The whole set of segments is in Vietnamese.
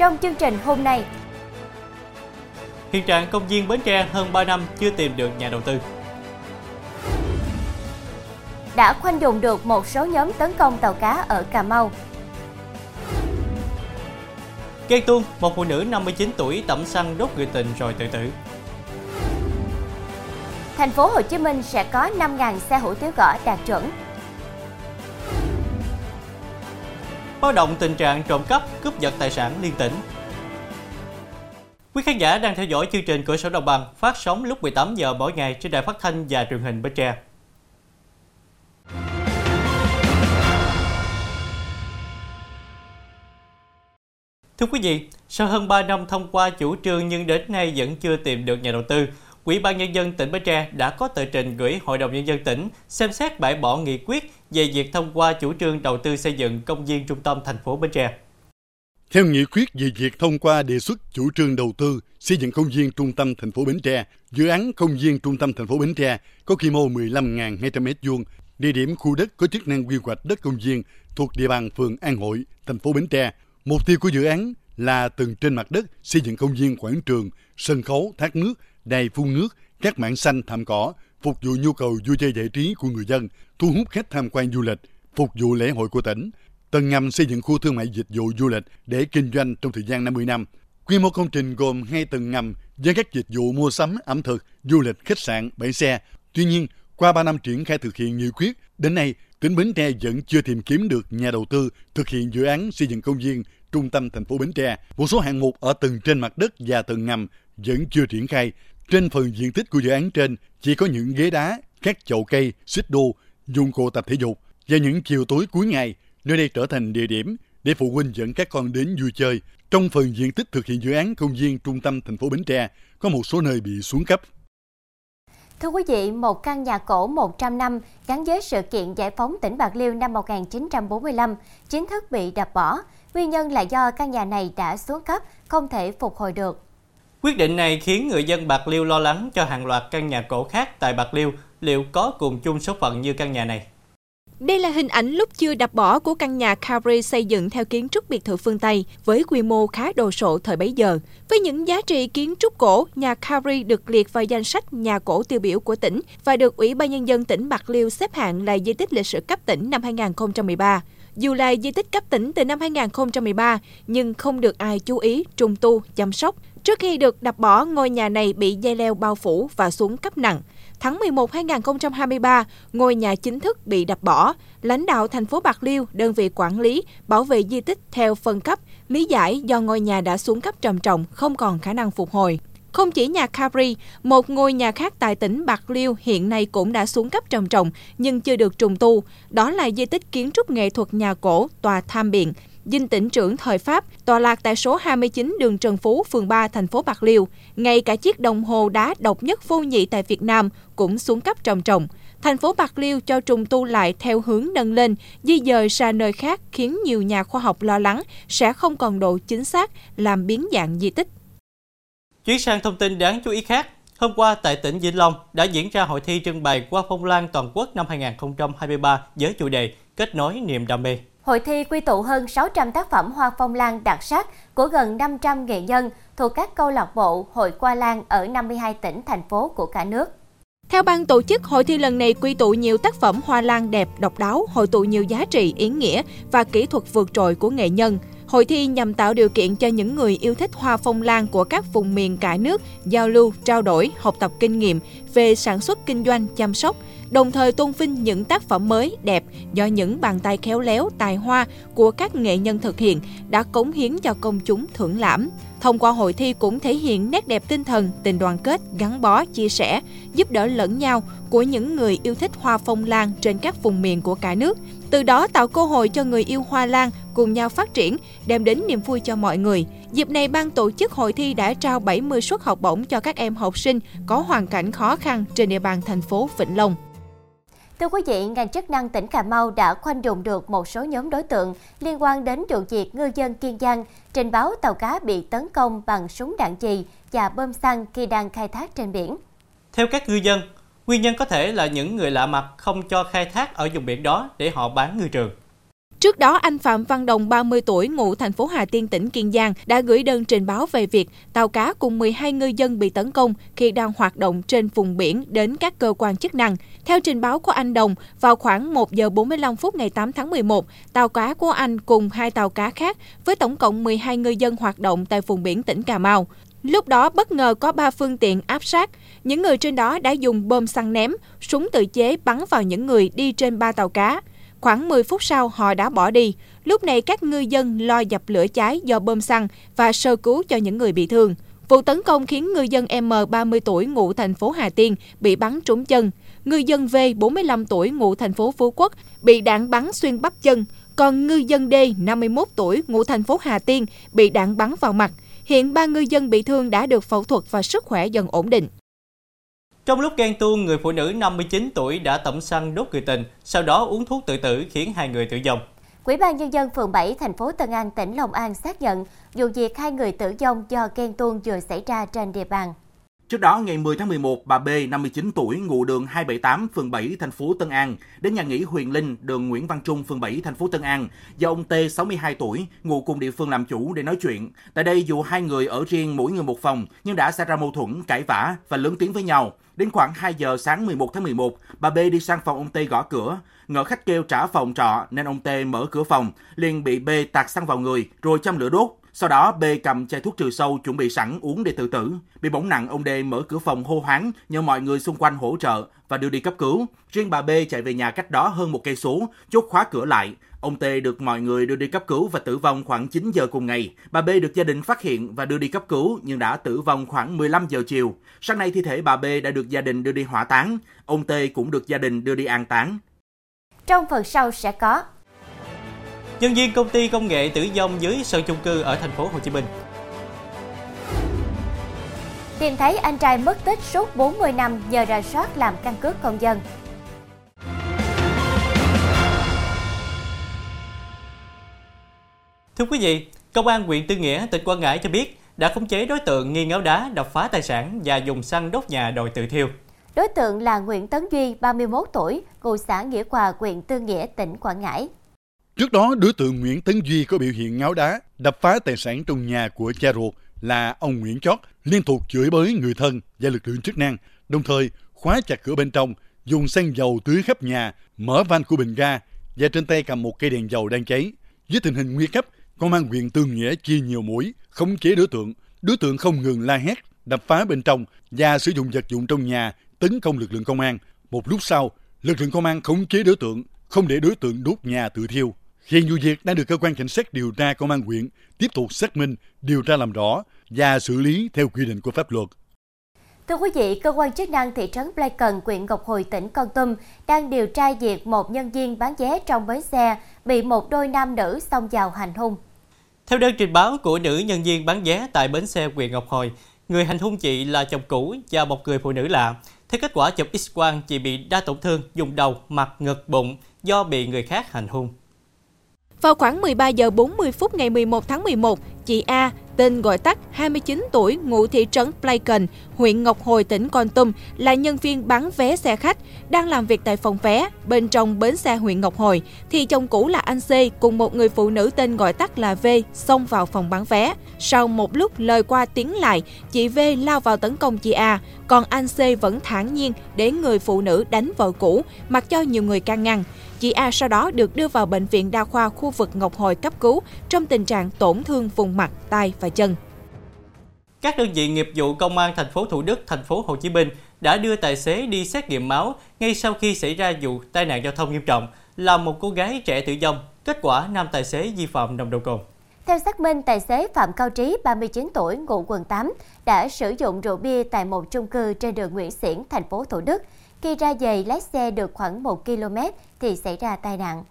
Trong chương trình hôm nay, Hiện trạng công viên Bến Tre hơn 3 năm chưa tìm được nhà đầu tư. đã khoanh vùng được một số nhóm tấn công tàu cá ở Cà Mau. Ghen tuông, một phụ nữ 59 tuổi tẩm xăng đốt người tình rồi tự tử. Thành phố Hồ Chí Minh sẽ có 5.000 xe hủ tiếu gõ đạt chuẩn. Báo động tình trạng trộm cắp, cướp giật tài sản liên tỉnh. Quý khán giả đang theo dõi chương trình Cửa sổ Đồng bằng phát sóng lúc 18 giờ mỗi ngày trên đài phát thanh và truyền hình Bến Tre. Thưa quý vị, sau hơn 3 năm thông qua chủ trương nhưng đến nay vẫn chưa tìm được nhà đầu tư, Ủy ban Nhân dân tỉnh Bến Tre đã có tờ trình gửi Hội đồng Nhân dân tỉnh xem xét bãi bỏ nghị quyết về việc thông qua chủ trương đầu tư xây dựng công viên trung tâm thành phố Bến Tre. Theo nghị quyết về việc thông qua đề xuất chủ trương đầu tư xây dựng công viên trung tâm thành phố Bến Tre, dự án công viên trung tâm thành phố Bến Tre có quy mô 15.200 m2, địa điểm khu đất có chức năng quy hoạch đất công viên thuộc địa bàn phường An Hội, thành phố Bến Tre. Mục tiêu của dự án là từng trên mặt đất xây dựng công viên quảng trường, sân khấu, thác nước, đài phun nước, các mảng xanh thảm cỏ, phục vụ nhu cầu vui chơi giải trí của người dân, thu hút khách tham quan du lịch, phục vụ lễ hội của tỉnh. Tầng ngầm xây dựng khu thương mại dịch vụ du lịch để kinh doanh trong thời gian 50 năm. Quy mô công trình gồm hai tầng ngầm với các dịch vụ mua sắm, ẩm thực, du lịch, khách sạn, bãi xe. Tuy nhiên, qua 3 năm triển khai thực hiện nghị quyết, đến nay, tỉnh Bến Tre vẫn chưa tìm kiếm được nhà đầu tư thực hiện dự án xây dựng công viên trung tâm thành phố Bến Tre. Một số hạng mục ở tầng trên mặt đất và tầng ngầm vẫn chưa triển khai. Trên phần diện tích của dự án trên chỉ có những ghế đá, các chậu cây, xích đu, dụng cụ tập thể dục và những chiều tối cuối ngày, nơi đây trở thành địa điểm để phụ huynh dẫn các con đến vui chơi. Trong phần diện tích thực hiện dự án công viên trung tâm thành phố Bến Tre, có một số nơi bị xuống cấp. Thưa quý vị, một căn nhà cổ 100 năm gắn với sự kiện giải phóng tỉnh Bạc Liêu năm 1945 chính thức bị đập bỏ. Nguyên nhân là do căn nhà này đã xuống cấp, không thể phục hồi được. Quyết định này khiến người dân Bạc Liêu lo lắng cho hàng loạt căn nhà cổ khác tại Bạc Liêu liệu có cùng chung số phận như căn nhà này. Đây là hình ảnh lúc chưa đập bỏ của căn nhà Capri xây dựng theo kiến trúc biệt thự phương Tây với quy mô khá đồ sộ thời bấy giờ. Với những giá trị kiến trúc cổ, nhà Capri được liệt vào danh sách nhà cổ tiêu biểu của tỉnh và được Ủy ban Nhân dân tỉnh Bạc Liêu xếp hạng là di tích lịch sử cấp tỉnh năm 2013. Dù là di tích cấp tỉnh từ năm 2013, nhưng không được ai chú ý, trùng tu, chăm sóc. Trước khi được đập bỏ, ngôi nhà này bị dây leo bao phủ và xuống cấp nặng. Tháng 11 2023, ngôi nhà chính thức bị đập bỏ. Lãnh đạo thành phố Bạc Liêu, đơn vị quản lý, bảo vệ di tích theo phân cấp, lý giải do ngôi nhà đã xuống cấp trầm trọng, không còn khả năng phục hồi. Không chỉ nhà Capri, một ngôi nhà khác tại tỉnh Bạc Liêu hiện nay cũng đã xuống cấp trầm trọng nhưng chưa được trùng tu. Đó là di tích kiến trúc nghệ thuật nhà cổ Tòa Tham Biện, dinh tỉnh trưởng thời Pháp, tọa lạc tại số 29 đường Trần Phú, phường 3, thành phố Bạc Liêu. Ngay cả chiếc đồng hồ đá độc nhất vô nhị tại Việt Nam cũng xuống cấp trầm trọng. Thành phố Bạc Liêu cho trùng tu lại theo hướng nâng lên, di dời ra nơi khác khiến nhiều nhà khoa học lo lắng sẽ không còn độ chính xác, làm biến dạng di tích. Chuyển sang thông tin đáng chú ý khác, hôm qua tại tỉnh Vĩnh Long đã diễn ra hội thi trưng bày qua phong lan toàn quốc năm 2023 với chủ đề Kết nối niềm đam mê. Hội thi quy tụ hơn 600 tác phẩm hoa phong lan đặc sắc của gần 500 nghệ nhân thuộc các câu lạc bộ, hội qua lan ở 52 tỉnh, thành phố của cả nước. Theo ban tổ chức, hội thi lần này quy tụ nhiều tác phẩm hoa lan đẹp, độc đáo, hội tụ nhiều giá trị, ý nghĩa và kỹ thuật vượt trội của nghệ nhân. Hội thi nhằm tạo điều kiện cho những người yêu thích hoa phong lan của các vùng miền cả nước giao lưu, trao đổi, học tập kinh nghiệm về sản xuất kinh doanh, chăm sóc, đồng thời tôn vinh những tác phẩm mới, đẹp do những bàn tay khéo léo, tài hoa của các nghệ nhân thực hiện đã cống hiến cho công chúng thưởng lãm. Thông qua hội thi cũng thể hiện nét đẹp tinh thần, tình đoàn kết, gắn bó, chia sẻ, giúp đỡ lẫn nhau của những người yêu thích hoa phong lan trên các vùng miền của cả nước. Từ đó tạo cơ hội cho người yêu hoa lan cùng nhau phát triển, đem đến niềm vui cho mọi người. Dịp này, ban tổ chức hội thi đã trao 70 suất học bổng cho các em học sinh có hoàn cảnh khó khăn trên địa bàn thành phố Vĩnh Long. Thưa quý vị, ngành chức năng tỉnh Cà Mau đã khoanh vùng được một số nhóm đối tượng liên quan đến vụ việc ngư dân Kiên Giang trình báo tàu cá bị tấn công bằng súng đạn chì và bơm xăng khi đang khai thác trên biển. Theo các ngư dân, nguyên nhân có thể là những người lạ mặt không cho khai thác ở vùng biển đó để họ bán ngư trường. Trước đó, anh Phạm Văn Đồng, 30 tuổi, ngụ thành phố Hà Tiên, tỉnh Kiên Giang, đã gửi đơn trình báo về việc tàu cá cùng 12 ngư dân bị tấn công khi đang hoạt động trên vùng biển đến các cơ quan chức năng. Theo trình báo của anh Đồng, vào khoảng 1 giờ 45 phút ngày 8 tháng 11, tàu cá của anh cùng hai tàu cá khác với tổng cộng 12 ngư dân hoạt động tại vùng biển tỉnh Cà Mau. Lúc đó bất ngờ có ba phương tiện áp sát. Những người trên đó đã dùng bơm xăng ném, súng tự chế bắn vào những người đi trên ba tàu cá. Khoảng 10 phút sau, họ đã bỏ đi. Lúc này các ngư dân lo dập lửa cháy do bơm xăng và sơ cứu cho những người bị thương. Vụ tấn công khiến ngư dân M 30 tuổi ngụ thành phố Hà Tiên bị bắn trúng chân. Ngư dân V 45 tuổi ngụ thành phố Phú Quốc bị đạn bắn xuyên bắp chân. Còn ngư dân D 51 tuổi ngụ thành phố Hà Tiên bị đạn bắn vào mặt. Hiện ba ngư dân bị thương đã được phẫu thuật và sức khỏe dần ổn định. Trong lúc ghen tuông, người phụ nữ 59 tuổi đã tẩm xăng đốt người tình, sau đó uống thuốc tự tử khiến hai người tử vong. Ủy ban nhân dân phường 7 thành phố Tân An tỉnh Long An xác nhận vụ việc hai người tử vong do ghen tuông vừa xảy ra trên địa bàn. Trước đó, ngày 10 tháng 11, bà B, 59 tuổi, ngụ đường 278, phường 7, thành phố Tân An, đến nhà nghỉ Huyền Linh, đường Nguyễn Văn Trung, phường 7, thành phố Tân An, do ông T, 62 tuổi, ngụ cùng địa phương làm chủ để nói chuyện. Tại đây, dù hai người ở riêng mỗi người một phòng, nhưng đã xảy ra mâu thuẫn, cãi vã và lớn tiếng với nhau. Đến khoảng 2 giờ sáng 11 tháng 11, bà B đi sang phòng ông T gõ cửa. Ngỡ khách kêu trả phòng trọ nên ông T mở cửa phòng, liền bị B tạt xăng vào người rồi châm lửa đốt. Sau đó B cầm chai thuốc trừ sâu chuẩn bị sẵn uống để tự tử. Bị bỏng nặng, ông D mở cửa phòng hô hoáng nhờ mọi người xung quanh hỗ trợ và đưa đi cấp cứu. Riêng bà B chạy về nhà cách đó hơn một cây số, chốt khóa cửa lại. Ông T được mọi người đưa đi cấp cứu và tử vong khoảng 9 giờ cùng ngày. Bà B được gia đình phát hiện và đưa đi cấp cứu nhưng đã tử vong khoảng 15 giờ chiều. Sáng nay thi thể bà B đã được gia đình đưa đi hỏa táng. Ông T cũng được gia đình đưa đi an táng. Trong phần sau sẽ có Nhân viên công ty công nghệ tử vong dưới sân chung cư ở thành phố Hồ Chí Minh. Tìm thấy anh trai mất tích suốt 40 năm nhờ rà soát làm căn cước công dân. Thưa quý vị, Công an huyện Tư Nghĩa, tỉnh Quảng Ngãi cho biết đã khống chế đối tượng nghi ngáo đá đập phá tài sản và dùng xăng đốt nhà đòi tự thiêu. Đối tượng là Nguyễn Tấn Duy, 31 tuổi, ngụ xã Nghĩa Hòa, huyện Tư Nghĩa, tỉnh Quảng Ngãi. Trước đó, đối tượng Nguyễn Tấn Duy có biểu hiện ngáo đá, đập phá tài sản trong nhà của cha ruột là ông Nguyễn Chót, liên tục chửi bới người thân và lực lượng chức năng, đồng thời khóa chặt cửa bên trong, dùng xăng dầu tưới khắp nhà, mở van của bình ga và trên tay cầm một cây đèn dầu đang cháy. Với tình hình nguy cấp, công an huyện Tương Nghĩa chia nhiều mũi, khống chế đối tượng. Đối tượng không ngừng la hét, đập phá bên trong và sử dụng vật dụng trong nhà tấn công lực lượng công an. Một lúc sau, lực lượng công an khống chế đối tượng, không để đối tượng đốt nhà tự thiêu. Hiện vụ việc đang được cơ quan cảnh sát điều tra công an huyện tiếp tục xác minh, điều tra làm rõ và xử lý theo quy định của pháp luật. Thưa quý vị, cơ quan chức năng thị trấn Pleikon, huyện Ngọc Hồi, tỉnh Con Tum đang điều tra việc một nhân viên bán vé trong bến xe bị một đôi nam nữ xông vào hành hung. Theo đơn trình báo của nữ nhân viên bán vé tại bến xe huyện Ngọc Hồi, người hành hung chị là chồng cũ và một người phụ nữ lạ. Theo kết quả chụp X-quang, chị bị đa tổn thương, dùng đầu, mặt, ngực, bụng do bị người khác hành hung. Vào khoảng 13 giờ 40 phút ngày 11 tháng 11, chị A, tên gọi tắt 29 tuổi, ngụ thị trấn Pleiken, huyện Ngọc Hồi, tỉnh Con Tum, là nhân viên bán vé xe khách, đang làm việc tại phòng vé bên trong bến xe huyện Ngọc Hồi, thì chồng cũ là anh C cùng một người phụ nữ tên gọi tắt là V xông vào phòng bán vé. Sau một lúc lời qua tiếng lại, chị V lao vào tấn công chị A, còn anh C vẫn thản nhiên để người phụ nữ đánh vợ cũ, mặc cho nhiều người can ngăn. Chị A sau đó được đưa vào bệnh viện đa khoa khu vực Ngọc Hồi cấp cứu trong tình trạng tổn thương vùng mặt, tay và chân. Các đơn vị nghiệp vụ công an thành phố Thủ Đức, thành phố Hồ Chí Minh đã đưa tài xế đi xét nghiệm máu ngay sau khi xảy ra vụ tai nạn giao thông nghiêm trọng, làm một cô gái trẻ tử vong. Kết quả nam tài xế vi phạm nồng độ cồn. Theo xác minh, tài xế Phạm Cao Trí, 39 tuổi, ngụ quận 8, đã sử dụng rượu bia tại một chung cư trên đường Nguyễn Xiển, thành phố Thủ Đức. Khi ra giày lái xe được khoảng 1 km thì xảy ra tai nạn.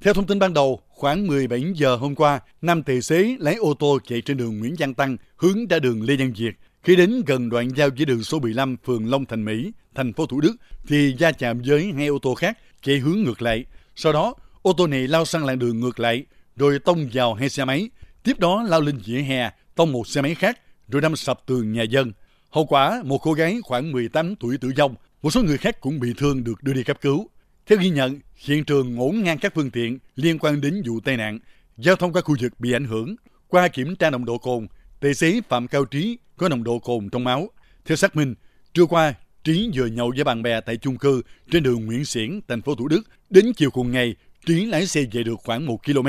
Theo thông tin ban đầu, khoảng 17 giờ hôm qua, nam tài xế lái ô tô chạy trên đường Nguyễn Văn Tăng hướng ra đường Lê Văn Việt. Khi đến gần đoạn giao với đường số 15 phường Long Thành Mỹ, thành phố Thủ Đức thì va chạm với hai ô tô khác chạy hướng ngược lại. Sau đó, ô tô này lao sang làn đường ngược lại rồi tông vào hai xe máy. Tiếp đó lao lên vỉa hè, tông một xe máy khác rồi đâm sập tường nhà dân. Hậu quả, một cô gái khoảng 18 tuổi tử vong, một số người khác cũng bị thương được đưa đi cấp cứu. Theo ghi nhận, hiện trường ngổn ngang các phương tiện liên quan đến vụ tai nạn, giao thông qua khu vực bị ảnh hưởng. Qua kiểm tra nồng độ cồn, tài xế Phạm Cao Trí có nồng độ cồn trong máu. Theo xác minh, trưa qua, Trí vừa nhậu với bạn bè tại chung cư trên đường Nguyễn Xiển, thành phố Thủ Đức. Đến chiều cùng ngày, Trí lái xe về được khoảng 1 km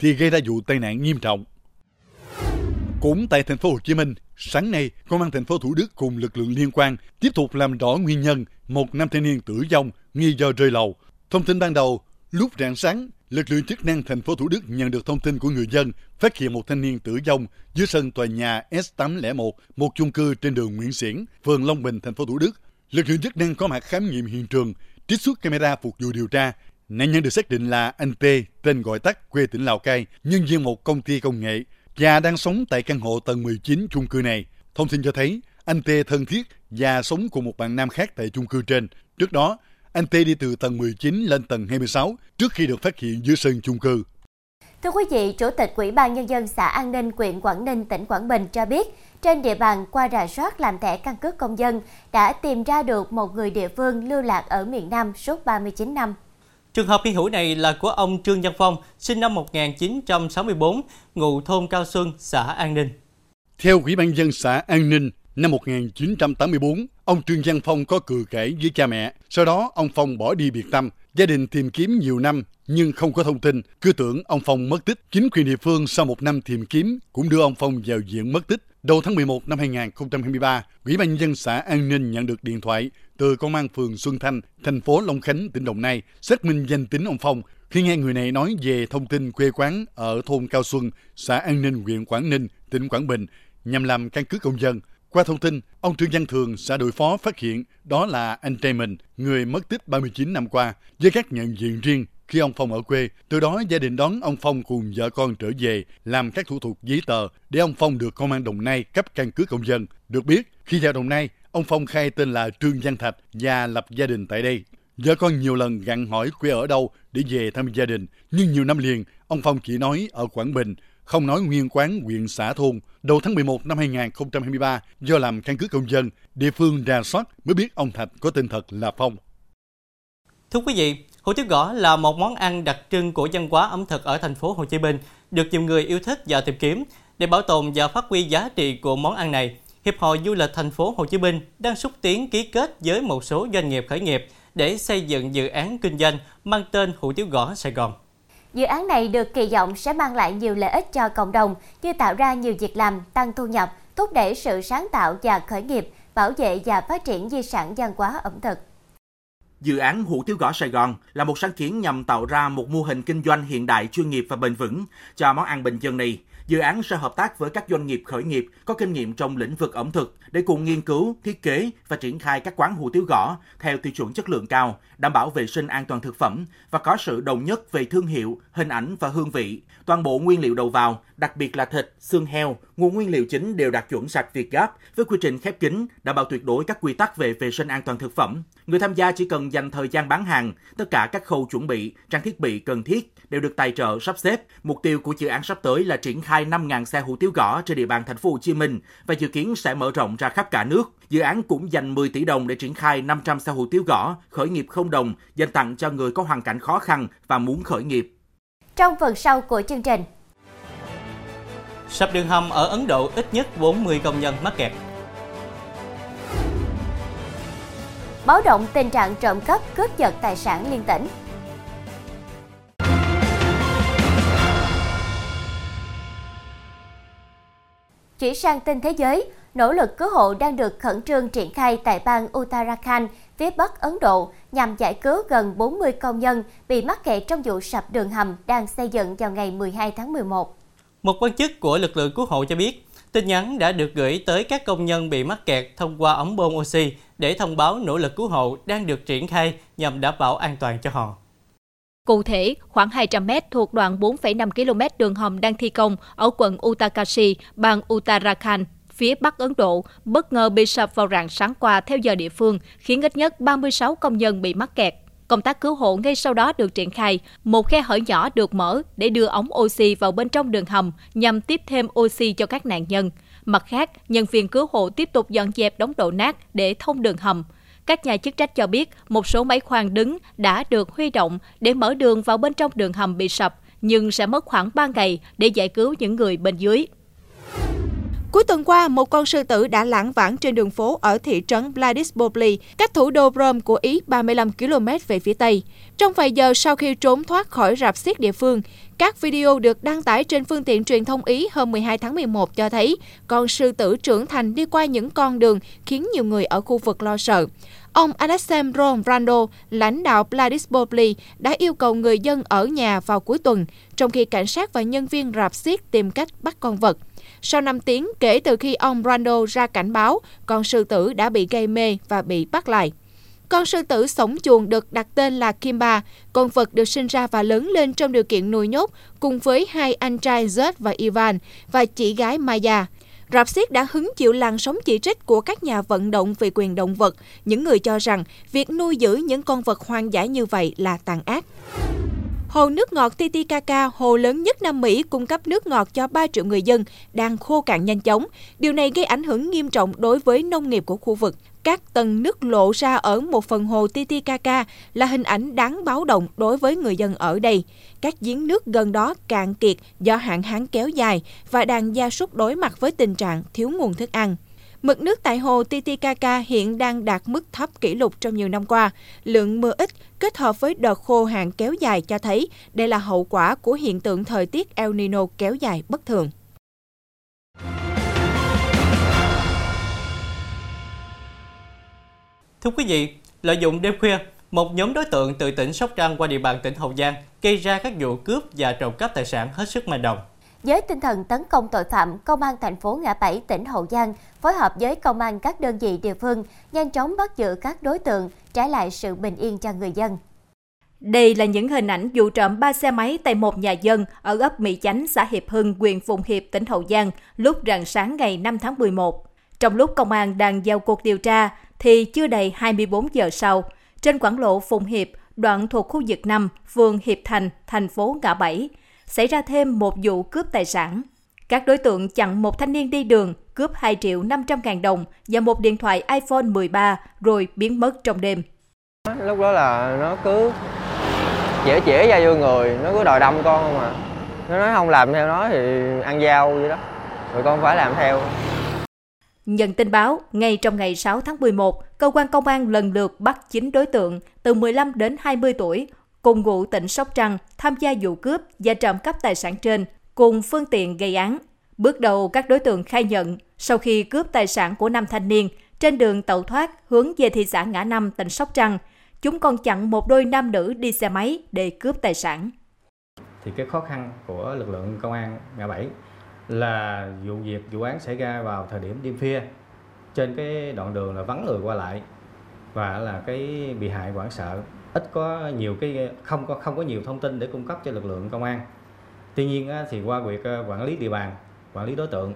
thì gây ra vụ tai nạn nghiêm trọng. Cũng tại thành phố Hồ Chí Minh, sáng nay, công an thành phố Thủ Đức cùng lực lượng liên quan tiếp tục làm rõ nguyên nhân một nam thanh niên tử vong nghi do rơi lầu. Thông tin ban đầu, lúc rạng sáng, lực lượng chức năng thành phố Thủ Đức nhận được thông tin của người dân phát hiện một thanh niên tử vong dưới sân tòa nhà S801, một chung cư trên đường Nguyễn Xiển, phường Long Bình, thành phố Thủ Đức. Lực lượng chức năng có mặt khám nghiệm hiện trường, trích xuất camera phục vụ điều tra. Nạn nhân được xác định là anh T, tên gọi tắt quê tỉnh Lào Cai, nhân viên một công ty công nghệ và đang sống tại căn hộ tầng 19 chung cư này. Thông tin cho thấy anh T thân thiết và sống cùng một bạn nam khác tại chung cư trên. Trước đó, anh T đi từ tầng 19 lên tầng 26 trước khi được phát hiện dưới sân chung cư. Thưa quý vị, Chủ tịch Ủy ban Nhân dân xã An Ninh, huyện Quảng Ninh, tỉnh Quảng Bình cho biết, trên địa bàn qua rà soát làm thẻ căn cước công dân đã tìm ra được một người địa phương lưu lạc ở miền Nam suốt 39 năm. Trường hợp hy hữu này là của ông Trương Văn Phong, sinh năm 1964, ngụ thôn Cao Xuân, xã An Ninh. Theo Ủy ban dân xã An Ninh, năm 1984, ông Trương Văn Phong có cự cãi với cha mẹ. Sau đó, ông Phong bỏ đi biệt tâm. Gia đình tìm kiếm nhiều năm nhưng không có thông tin. Cứ tưởng ông Phong mất tích. Chính quyền địa phương sau một năm tìm kiếm cũng đưa ông Phong vào diện mất tích. Đầu tháng 11 năm 2023, Ủy ban nhân dân xã An Ninh nhận được điện thoại từ công an phường Xuân Thanh, thành phố Long Khánh, tỉnh Đồng Nai, xác minh danh tính ông Phong. Khi nghe người này nói về thông tin quê quán ở thôn Cao Xuân, xã An Ninh, huyện Quảng Ninh, tỉnh Quảng Bình, nhằm làm căn cứ công dân, qua thông tin, ông Trương Văn Thường, xã đội phó phát hiện đó là anh trai mình, người mất tích 39 năm qua, với các nhận diện riêng khi ông Phong ở quê. Từ đó gia đình đón ông Phong cùng vợ con trở về làm các thủ tục giấy tờ để ông Phong được công an Đồng Nai cấp căn cước công dân. Được biết, khi vào Đồng Nai, ông Phong khai tên là Trương Văn Thạch và lập gia đình tại đây. Vợ con nhiều lần gặn hỏi quê ở đâu để về thăm gia đình, nhưng nhiều năm liền, ông Phong chỉ nói ở Quảng Bình, không nói nguyên quán huyện xã thôn. Đầu tháng 11 năm 2023, do làm căn cứ công dân, địa phương ra soát mới biết ông Thạch có tên thật là Phong. Thưa quý vị, hủ tiếu gõ là một món ăn đặc trưng của văn hóa ẩm thực ở thành phố Hồ Chí Minh, được nhiều người yêu thích và tìm kiếm. Để bảo tồn và phát huy giá trị của món ăn này, Hiệp hội Du lịch thành phố Hồ Chí Minh đang xúc tiến ký kết với một số doanh nghiệp khởi nghiệp để xây dựng dự án kinh doanh mang tên hủ tiếu gõ Sài Gòn. Dự án này được kỳ vọng sẽ mang lại nhiều lợi ích cho cộng đồng như tạo ra nhiều việc làm, tăng thu nhập, thúc đẩy sự sáng tạo và khởi nghiệp, bảo vệ và phát triển di sản văn hóa ẩm thực. Dự án hủ tiếu gõ Sài Gòn là một sáng kiến nhằm tạo ra một mô hình kinh doanh hiện đại chuyên nghiệp và bền vững cho món ăn bình dân này. Dự án sẽ hợp tác với các doanh nghiệp khởi nghiệp có kinh nghiệm trong lĩnh vực ẩm thực để cùng nghiên cứu, thiết kế và triển khai các quán hủ tiếu gõ theo tiêu chuẩn chất lượng cao, đảm bảo vệ sinh an toàn thực phẩm và có sự đồng nhất về thương hiệu, hình ảnh và hương vị. Toàn bộ nguyên liệu đầu vào, đặc biệt là thịt, xương heo, nguồn nguyên liệu chính đều đạt chuẩn sạch Việt gáp với quy trình khép kín, đảm bảo tuyệt đối các quy tắc về vệ sinh an toàn thực phẩm. Người tham gia chỉ cần dành thời gian bán hàng, tất cả các khâu chuẩn bị, trang thiết bị cần thiết đều được tài trợ sắp xếp. Mục tiêu của dự án sắp tới là triển khai 5.000 xe hủ tiếu gõ trên địa bàn thành phố Hồ Chí Minh và dự kiến sẽ mở rộng ra khắp cả nước. Dự án cũng dành 10 tỷ đồng để triển khai 500 xe hủ tiếu gõ khởi nghiệp không đồng dành tặng cho người có hoàn cảnh khó khăn và muốn khởi nghiệp. Trong phần sau của chương trình, Sập đường hầm ở Ấn Độ ít nhất 40 công nhân mắc kẹt. báo động tình trạng trộm cắp cướp giật tài sản liên tỉnh. Chỉ sang tin thế giới, nỗ lực cứu hộ đang được khẩn trương triển khai tại bang Uttarakhand, phía bắc Ấn Độ nhằm giải cứu gần 40 công nhân bị mắc kẹt trong vụ sập đường hầm đang xây dựng vào ngày 12 tháng 11. Một quan chức của lực lượng cứu hộ cho biết, tin nhắn đã được gửi tới các công nhân bị mắc kẹt thông qua ống bơm oxy để thông báo nỗ lực cứu hộ đang được triển khai nhằm đảm bảo an toàn cho họ. Cụ thể, khoảng 200 mét thuộc đoạn 4,5 km đường hầm đang thi công ở quận Uttarkashi, bang Uttarakhand, phía Bắc Ấn Độ, bất ngờ bị sập vào rạng sáng qua theo giờ địa phương, khiến ít nhất 36 công nhân bị mắc kẹt. Công tác cứu hộ ngay sau đó được triển khai, một khe hở nhỏ được mở để đưa ống oxy vào bên trong đường hầm nhằm tiếp thêm oxy cho các nạn nhân. Mặt khác, nhân viên cứu hộ tiếp tục dọn dẹp đống đổ nát để thông đường hầm. Các nhà chức trách cho biết một số máy khoan đứng đã được huy động để mở đường vào bên trong đường hầm bị sập, nhưng sẽ mất khoảng 3 ngày để giải cứu những người bên dưới. Cuối tuần qua, một con sư tử đã lãng vãng trên đường phố ở thị trấn Vladisbobli, cách thủ đô Brom của Ý 35 km về phía Tây. Trong vài giờ sau khi trốn thoát khỏi rạp xiết địa phương, các video được đăng tải trên phương tiện truyền thông Ý hôm 12 tháng 11 cho thấy con sư tử trưởng thành đi qua những con đường khiến nhiều người ở khu vực lo sợ. Ông Alessandro Brando, lãnh đạo Vladisbobli, đã yêu cầu người dân ở nhà vào cuối tuần, trong khi cảnh sát và nhân viên rạp xiết tìm cách bắt con vật. Sau 5 tiếng kể từ khi ông Brando ra cảnh báo, con sư tử đã bị gây mê và bị bắt lại. Con sư tử sống chuồng được đặt tên là Kimba. Con vật được sinh ra và lớn lên trong điều kiện nuôi nhốt cùng với hai anh trai Zed và Ivan và chị gái Maya. Rạp xiết đã hứng chịu làn sóng chỉ trích của các nhà vận động về quyền động vật. Những người cho rằng việc nuôi giữ những con vật hoang dã như vậy là tàn ác. Hồ nước ngọt Titicaca, hồ lớn nhất Nam Mỹ cung cấp nước ngọt cho 3 triệu người dân, đang khô cạn nhanh chóng. Điều này gây ảnh hưởng nghiêm trọng đối với nông nghiệp của khu vực. Các tầng nước lộ ra ở một phần hồ Titicaca là hình ảnh đáng báo động đối với người dân ở đây. Các giếng nước gần đó cạn kiệt do hạn hán kéo dài và đàn gia súc đối mặt với tình trạng thiếu nguồn thức ăn. Mực nước tại hồ Titicaca hiện đang đạt mức thấp kỷ lục trong nhiều năm qua. Lượng mưa ít kết hợp với đợt khô hạn kéo dài cho thấy đây là hậu quả của hiện tượng thời tiết El Nino kéo dài bất thường. Thưa quý vị, lợi dụng đêm khuya, một nhóm đối tượng từ tỉnh Sóc Trăng qua địa bàn tỉnh Hậu Giang gây ra các vụ cướp và trộm cắp tài sản hết sức manh động. Với tinh thần tấn công tội phạm, Công an thành phố Ngã Bảy, tỉnh Hậu Giang phối hợp với công an các đơn vị địa phương nhanh chóng bắt giữ các đối tượng, trả lại sự bình yên cho người dân. Đây là những hình ảnh vụ trộm ba xe máy tại một nhà dân ở ấp Mỹ Chánh, xã Hiệp Hưng, huyện Phụng Hiệp, tỉnh Hậu Giang lúc rạng sáng ngày 5 tháng 11. Trong lúc công an đang giao cuộc điều tra, thì chưa đầy 24 giờ sau, trên quảng lộ Phụng Hiệp, đoạn thuộc khu vực 5, phường Hiệp Thành, thành phố Ngã Bảy, xảy ra thêm một vụ cướp tài sản. Các đối tượng chặn một thanh niên đi đường, cướp 2 triệu 500 ngàn đồng và một điện thoại iPhone 13 rồi biến mất trong đêm. Lúc đó là nó cứ chĩa chĩa ra vô người, nó cứ đòi đâm con không à. Nó nói không làm theo nó thì ăn dao vậy đó. Rồi con phải làm theo. Nhận tin báo, ngay trong ngày 6 tháng 11, cơ quan công an lần lượt bắt 9 đối tượng từ 15 đến 20 tuổi cùng ngụ tỉnh Sóc Trăng tham gia vụ cướp và trộm cắp tài sản trên cùng phương tiện gây án. Bước đầu các đối tượng khai nhận sau khi cướp tài sản của năm thanh niên trên đường tẩu thoát hướng về thị xã Ngã Năm, tỉnh Sóc Trăng, chúng còn chặn một đôi nam nữ đi xe máy để cướp tài sản. Thì cái khó khăn của lực lượng công an Ngã Bảy là vụ việc vụ án xảy ra vào thời điểm đêm khuya trên cái đoạn đường là vắng người qua lại và là cái bị hại hoảng sợ ít có nhiều cái, không có không có nhiều thông tin để cung cấp cho lực lượng công an. Tuy nhiên thì qua việc ờ, quản lý địa bàn, quản lý đối tượng,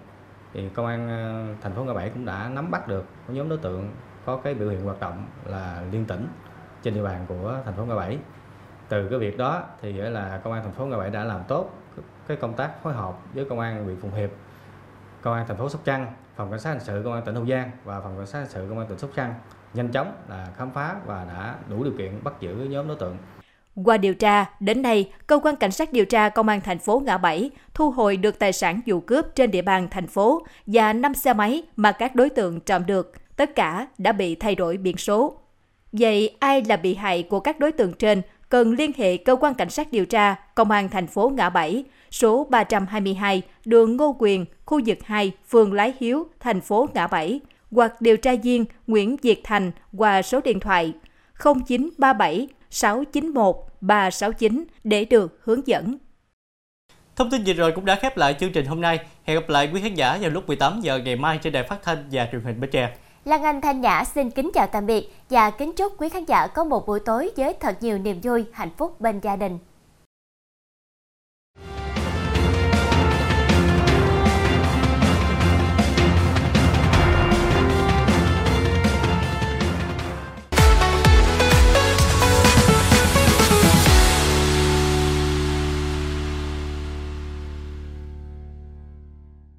thì công an ờ, thành phố Ngã Bảy cũng đã nắm bắt được nhóm đối tượng có cái biểu hiện hoạt động là liên tỉnh trên địa bàn của thành phố Ngã Bảy. Từ cái việc đó thì là công an thành phố Ngã Bảy đã làm tốt cái công tác phối hợp với công an huyện Phụng Hiệp công an thành phố Sóc Trăng phòng cảnh sát hình sự công an tỉnh Hậu Giang và phòng cảnh sát hình sự công an tỉnh Sóc Trăng nhanh chóng là khám phá và đã đủ điều kiện bắt giữ nhóm đối tượng. Qua điều tra, đến nay, cơ quan cảnh sát điều tra công an thành phố Ngã Bảy thu hồi được tài sản vụ cướp trên địa bàn thành phố và 5 xe máy mà các đối tượng trộm được, tất cả đã bị thay đổi biển số. Vậy ai là bị hại của các đối tượng trên cần liên hệ cơ quan cảnh sát điều tra công an thành phố Ngã Bảy, số 322, đường Ngô Quyền, khu vực 2, phường Lái Hiếu, thành phố Ngã Bảy hoặc điều tra viên Nguyễn Diệt Thành qua số điện thoại 0937 691 369 để được hướng dẫn. Thông tin vừa rồi cũng đã khép lại chương trình hôm nay. Hẹn gặp lại quý khán giả vào lúc 18 giờ ngày mai trên đài phát thanh và truyền hình Bến Tre. Lan Anh Thanh Nhã xin kính chào tạm biệt và kính chúc quý khán giả có một buổi tối với thật nhiều niềm vui, hạnh phúc bên gia đình.